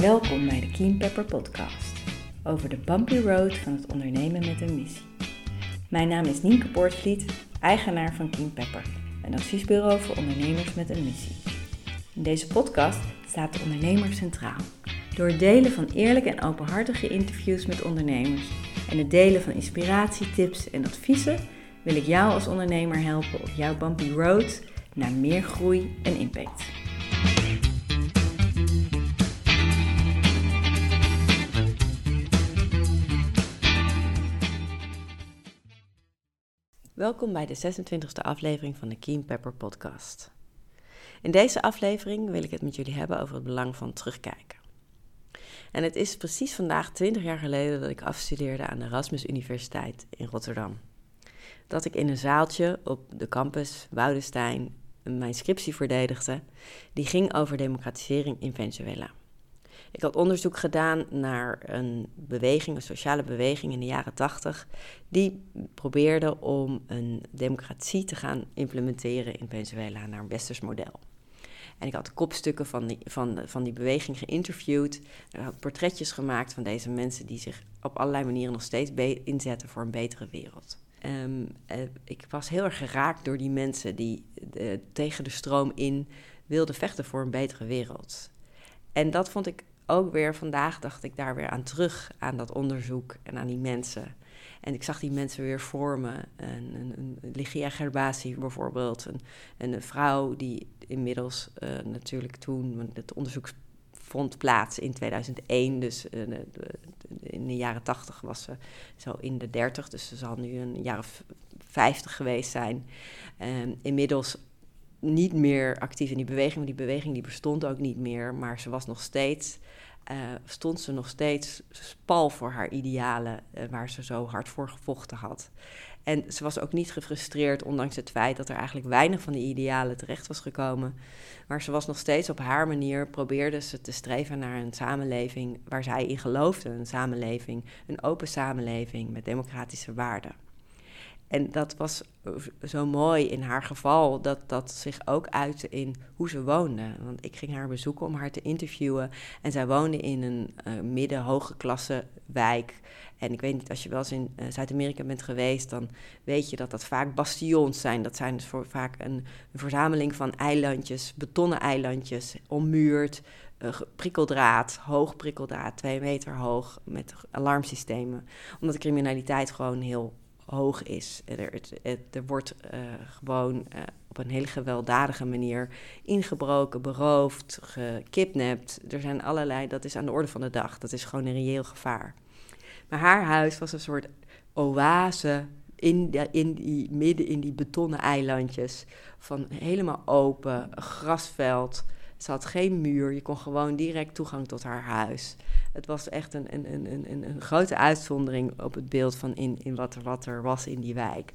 Welkom bij de Keen Pepper Podcast over de bumpy road van het ondernemen met een missie. Mijn naam is Nienke Poortvliet, eigenaar van Keen Pepper, een adviesbureau voor ondernemers met een missie. In deze podcast staat de ondernemer centraal. Door het delen van eerlijke en openhartige interviews met ondernemers en het delen van inspiratie, tips en adviezen wil ik jou als ondernemer helpen op jouw bumpy road naar meer groei en impact. Welkom bij de 26e aflevering van de Keen Pepper Podcast. In deze aflevering wil ik het met jullie hebben over het belang van terugkijken. En het is precies vandaag 20 jaar geleden dat ik afstudeerde aan de Erasmus Universiteit in Rotterdam. Dat ik in een zaaltje op de campus Woudestein mijn scriptie verdedigde, die ging over democratisering in Venezuela. Ik had onderzoek gedaan naar een beweging, een sociale beweging in de jaren 80, die probeerde om een democratie te gaan implementeren in Venezuela naar een westers model. En ik had kopstukken van die, van, van die beweging geïnterviewd. Ik had portretjes gemaakt van deze mensen die zich op allerlei manieren nog steeds inzetten voor een betere wereld. Um, ik was heel erg geraakt door die mensen die tegen de stroom in wilden vechten voor een betere wereld. En dat vond ik ook weer vandaag, dacht ik daar weer aan terug, aan dat onderzoek en aan die mensen. En ik zag die mensen weer vormen. Een, een, een Ligia Gerbasi bijvoorbeeld, een, een vrouw die inmiddels uh, natuurlijk toen, het onderzoek vond plaats in 2001, dus de, in de jaren 80 was ze zo in de 30, dus ze zal nu een jaar of 50 geweest zijn. Uh, inmiddels niet meer actief in die beweging, want die beweging die bestond ook niet meer, maar ze was nog steeds uh, stond ze nog steeds pal voor haar idealen, uh, waar ze zo hard voor gevochten had. En ze was ook niet gefrustreerd, ondanks het feit dat er eigenlijk weinig van die idealen terecht was gekomen. Maar ze was nog steeds op haar manier, probeerde ze te streven naar een samenleving waar zij in geloofde. Een samenleving, een open samenleving met democratische waarden. En dat was zo mooi in haar geval, dat dat zich ook uitte in hoe ze woonde. Want ik ging haar bezoeken om haar te interviewen. En zij woonde in een uh, midden-hoge klasse wijk. En ik weet niet, als je wel eens in uh, Zuid-Amerika bent geweest, dan weet je dat dat vaak bastions zijn. Dat zijn dus voor, vaak een, een, verzameling van eilandjes, betonnen eilandjes, ommuurd. Uh, prikkeldraad, hoog prikkeldraad, twee meter hoog, met alarmsystemen. Omdat de criminaliteit gewoon heel hoog is. Er, er wordt uh, gewoon uh, op een hele gewelddadige manier ingebroken, beroofd, gekidnapt. Er zijn allerlei, dat is aan de orde van de dag. Dat is gewoon een reëel gevaar. Maar haar huis was een soort oase in, in die, midden in die betonnen eilandjes. Van helemaal open, grasveld. Ze had geen muur, je kon gewoon direct toegang tot haar huis. Het was echt een, een, een, een, een grote uitzondering op het beeld van in, in wat, er, wat er was in die wijk.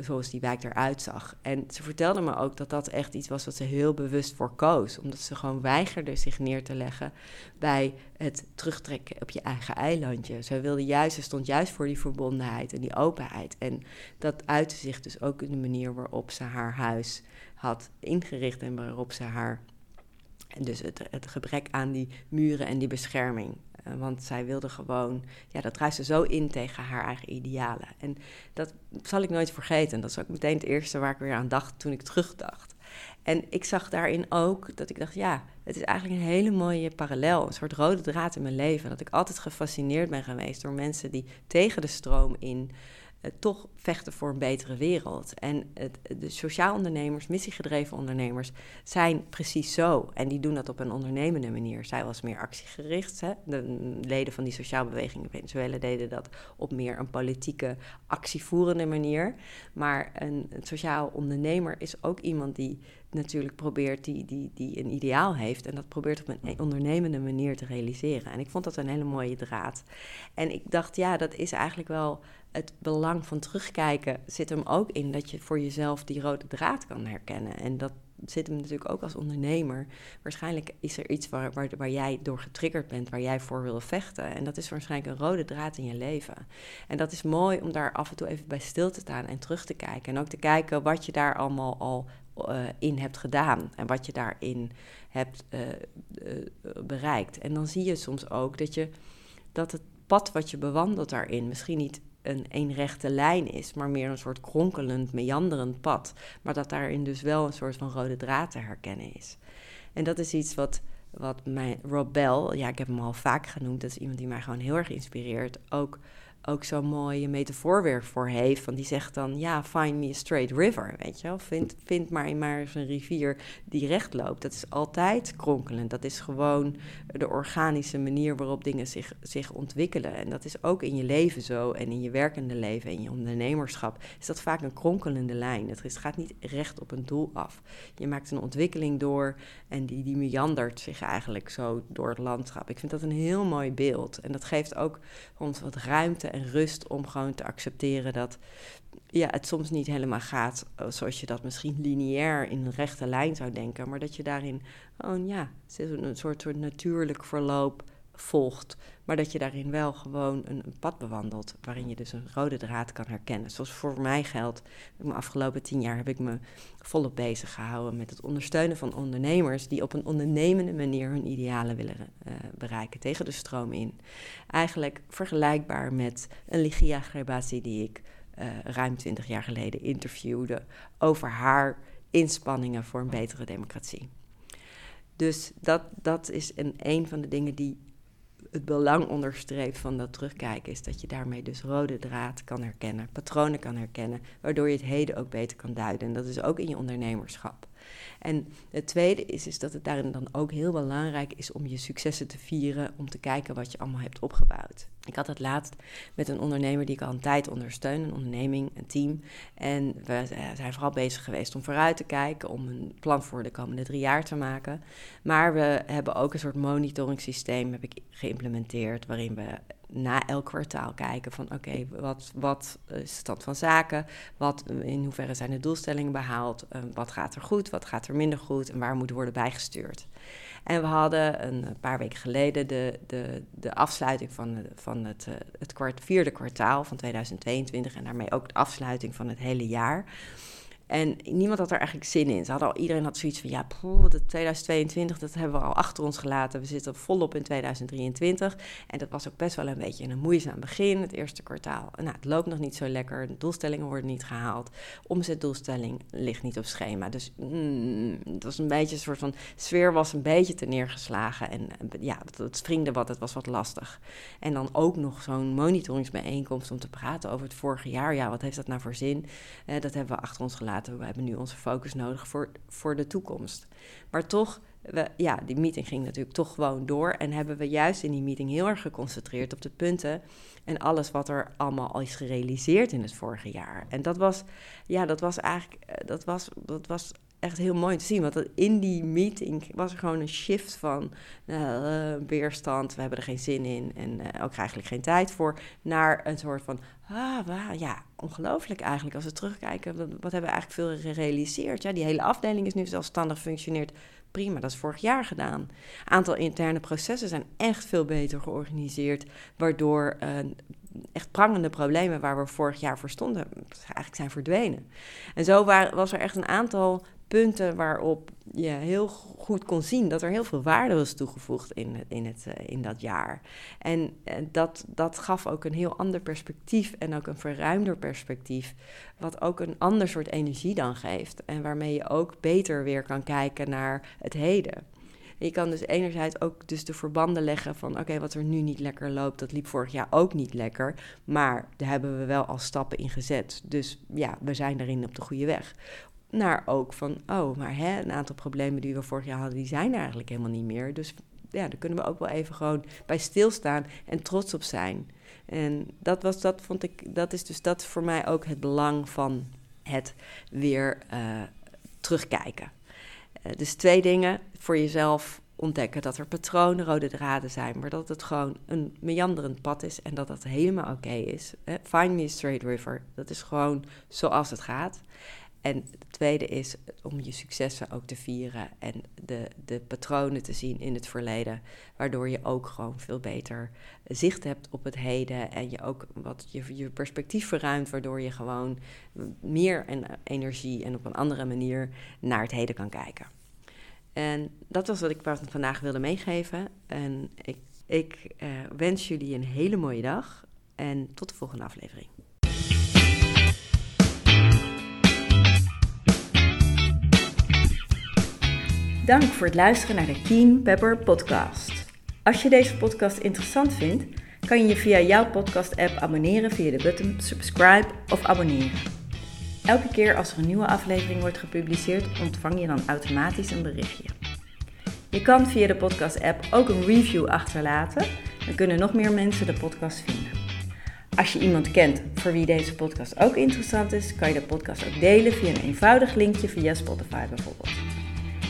Zoals die wijk eruit zag. En ze vertelde me ook dat dat echt iets was wat ze heel bewust voor koos. Omdat ze gewoon weigerde zich neer te leggen bij het terugtrekken op je eigen eilandje. Ze wilde juist, ze stond juist voor die verbondenheid en die openheid. En dat uitte zich dus ook in de manier waarop ze haar huis had ingericht en waarop ze haar dus het, het, gebrek aan die muren en die bescherming. Eh, want zij wilde gewoon, ja, dat druiste zo in tegen haar eigen idealen. En dat zal ik nooit vergeten. Dat is ook meteen het eerste waar ik weer aan dacht toen ik terugdacht. En ik zag daarin ook dat ik dacht, ja, het is eigenlijk een hele mooie parallel, een soort rode draad in mijn leven. Dat ik altijd gefascineerd ben geweest door mensen die tegen de stroom in uh, toch vechten voor een betere wereld. En het, de sociaal ondernemers, missiegedreven ondernemers, zijn precies zo. En die doen dat op een ondernemende manier. Zij was meer actiegericht. Hè? De leden van die sociaal beweging in Venezuela deden dat op meer een politieke, actievoerende manier. Maar een, een sociaal ondernemer is ook iemand die natuurlijk probeert, die, die, die een ideaal heeft. En dat probeert op een ondernemende manier te realiseren. En ik vond dat een hele mooie draad. En ik dacht, ja, dat is eigenlijk wel het belang van terugkijken zit hem ook in dat je voor jezelf die rode draad kan herkennen. En dat zit hem natuurlijk ook als ondernemer. Waarschijnlijk is er iets waar, waar, waar jij door getriggerd bent, waar jij voor wil vechten. En dat is waarschijnlijk een rode draad in je leven. En dat is mooi om daar af en toe even bij stil te staan en terug te kijken. En ook te kijken wat je daar allemaal al in hebt gedaan en wat je daarin hebt bereikt. En dan zie je soms ook dat, je, dat het pad wat je bewandelt daarin misschien niet een eenrechte lijn is, maar meer een soort kronkelend, meanderend pad. Maar dat daarin dus wel een soort van rode draad te herkennen is. En dat is iets wat, wat mijn Rob Bell, ja, ik heb hem al vaak genoemd, dat is iemand die mij gewoon heel erg inspireert, ook ook zo'n mooie metafoor weer voor heeft. Want die zegt dan, ja, find me a straight river, weet je wel. Vind, vind maar, maar eens een rivier die recht loopt. Dat is altijd kronkelend. Dat is gewoon de organische manier waarop dingen zich, zich ontwikkelen. En dat is ook in je leven zo. En in je werkende leven, in je ondernemerschap, is dat vaak een kronkelende lijn. Het gaat niet recht op een doel af. Je maakt een ontwikkeling door en die, die meandert zich eigenlijk zo door het landschap. Ik vind dat een heel mooi beeld. En dat geeft ook ons wat ruimte en rust om gewoon te accepteren dat ja, het soms niet helemaal gaat eh, zoals je dat misschien lineair in een rechte lijn zou denken, maar dat je daarin oh ja, een soort, soort natuurlijk verloop volgt, maar dat je daarin wel gewoon een, pad bewandelt waarin je dus een rode draad kan herkennen. Zoals voor mij geldt, de afgelopen tien jaar heb ik me volop bezig gehouden met het ondersteunen van ondernemers die op een ondernemende manier hun idealen willen uh, bereiken, tegen de stroom in. Eigenlijk vergelijkbaar met een Ligia Grebasi die ik uh, ruim twintig jaar geleden interviewde over haar inspanningen voor een betere democratie. Dus dat, dat is een, een van de dingen die het belang onderstreept van dat terugkijken is dat je daarmee dus rode draad kan herkennen, patronen kan herkennen, waardoor je het heden ook beter kan duiden. En dat is ook in je ondernemerschap. En het tweede is, is dat het daarin dan ook heel belangrijk is om je successen te vieren, om te kijken wat je allemaal hebt opgebouwd. Ik had het laatst met een ondernemer die ik al een tijd ondersteun, een onderneming, een team. En we zijn vooral bezig geweest om vooruit te kijken, om een plan voor de komende drie jaar te maken. Maar we hebben ook een soort monitoring systeem heb ik geïmplementeerd, waarin we na elk kwartaal kijken van oké, wat, wat is de stand van zaken? Wat, in hoeverre zijn de doelstellingen behaald? Uh, wat gaat er goed? Wat gaat er minder goed? En waar moet worden bijgestuurd? En we hadden een paar weken geleden de, de, de afsluiting van, van het, uh, het kwart, vierde kwartaal van 2022 en daarmee ook de afsluiting van het hele jaar. En niemand had er eigenlijk zin in. Ze hadden al, iedereen had zoiets van, ja, poeh, de 2022, dat hebben we al achter ons gelaten. We zitten volop in 2023. En dat was ook best wel een beetje een moeizaam begin, het eerste kwartaal. Nou, het loopt nog niet zo lekker, de doelstellingen worden niet gehaald. Omzetdoelstelling ligt niet op schema. Dus mm, het was een beetje een soort van, sfeer was een beetje te neergeslagen. En ja, het, het springde wat, het was wat lastig. En dan ook nog zo'n monitoringsbijeenkomst om te praten over het vorige jaar. Ja, wat heeft dat nou voor zin? Eh, dat hebben we achter ons gelaten we hebben nu onze focus nodig voor, voor de toekomst. Maar toch, ja, die meeting ging natuurlijk toch gewoon door. En hebben we juist in die meeting heel erg geconcentreerd op de punten en alles wat er allemaal al is gerealiseerd in het vorige jaar. En dat was, ja, dat was eigenlijk, eh, dat was, dat was echt heel mooi te zien. Want in die meeting was er gewoon een shift van uh, weerstand, we hebben er geen zin in en uh, ook eigenlijk geen tijd voor, naar een soort van, ah, wow, ja, ongelooflijk eigenlijk. Als we terugkijken, wat, hebben we eigenlijk veel gerealiseerd? Ja, die hele afdeling is nu zelfstandig, functioneert prima. Dat is vorig jaar gedaan. Aantal interne processen zijn echt veel beter georganiseerd, waardoor uh, echt prangende problemen waar we vorig jaar voor stonden, eigenlijk zijn verdwenen. En zo was er echt een aantal punten waarop je heel goed kon zien dat er heel veel waarde was toegevoegd in, in, het, eh, in dat jaar. En, en dat, dat gaf ook een heel ander perspectief en ook een verruimder perspectief, wat ook een ander soort energie dan geeft. En waarmee je ook beter weer kan kijken naar het heden. je kan dus enerzijds ook dus de verbanden leggen van oké, wat er nu niet lekker loopt, dat liep vorig jaar ook niet lekker. Maar daar hebben we wel al stappen in gezet. Dus ja, we zijn daarin op de goede weg naar ook van, oh, maar hè, een aantal problemen die we vorig jaar hadden, die zijn er eigenlijk helemaal niet meer. Dus ja, daar kunnen we ook wel even gewoon bij stilstaan en trots op zijn. En dat was, dat vond ik, dat is dus dat voor mij ook het belang van het weer uh, terugkijken. Uh, dus twee dingen voor jezelf ontdekken dat er patronen, rode draden zijn, maar dat het gewoon een meanderend pad is en dat dat helemaal oké okay is. Find me a straight river, dat is gewoon zoals het gaat. En het tweede is om je successen ook te vieren en de, de patronen te zien in het verleden, waardoor je ook gewoon veel beter zicht hebt op het heden en je ook wat je, je perspectief verruimt, waardoor je gewoon meer energie en op een andere manier naar het heden kan kijken. En dat was wat ik vandaag wilde meegeven. En ik, ik uh, wens jullie een hele mooie dag en tot de volgende aflevering. Dank voor het luisteren naar de Keen Pepper podcast. Als je deze podcast interessant vindt, kan je je via jouw podcast-app abonneren via de button subscribe of abonneren. Elke keer als er een nieuwe aflevering wordt gepubliceerd, ontvang je dan automatisch een berichtje. Je kan via de podcast-app ook een review achterlaten, dan kunnen nog meer mensen de podcast vinden. Als je iemand kent voor wie deze podcast ook interessant is, kan je de podcast ook delen via een eenvoudig linkje via Spotify bijvoorbeeld.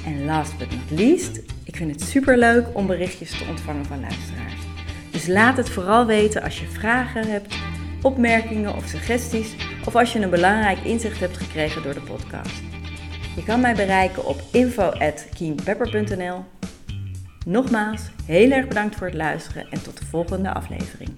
En last but not least, ik vind het super leuk om berichtjes te ontvangen van luisteraars. Dus laat het vooral weten als je vragen hebt, opmerkingen of suggesties, of als je een belangrijk inzicht hebt gekregen door de podcast. Je kan mij bereiken op info@keenpepper.nl. Nogmaals, heel erg bedankt voor het luisteren en tot de volgende aflevering.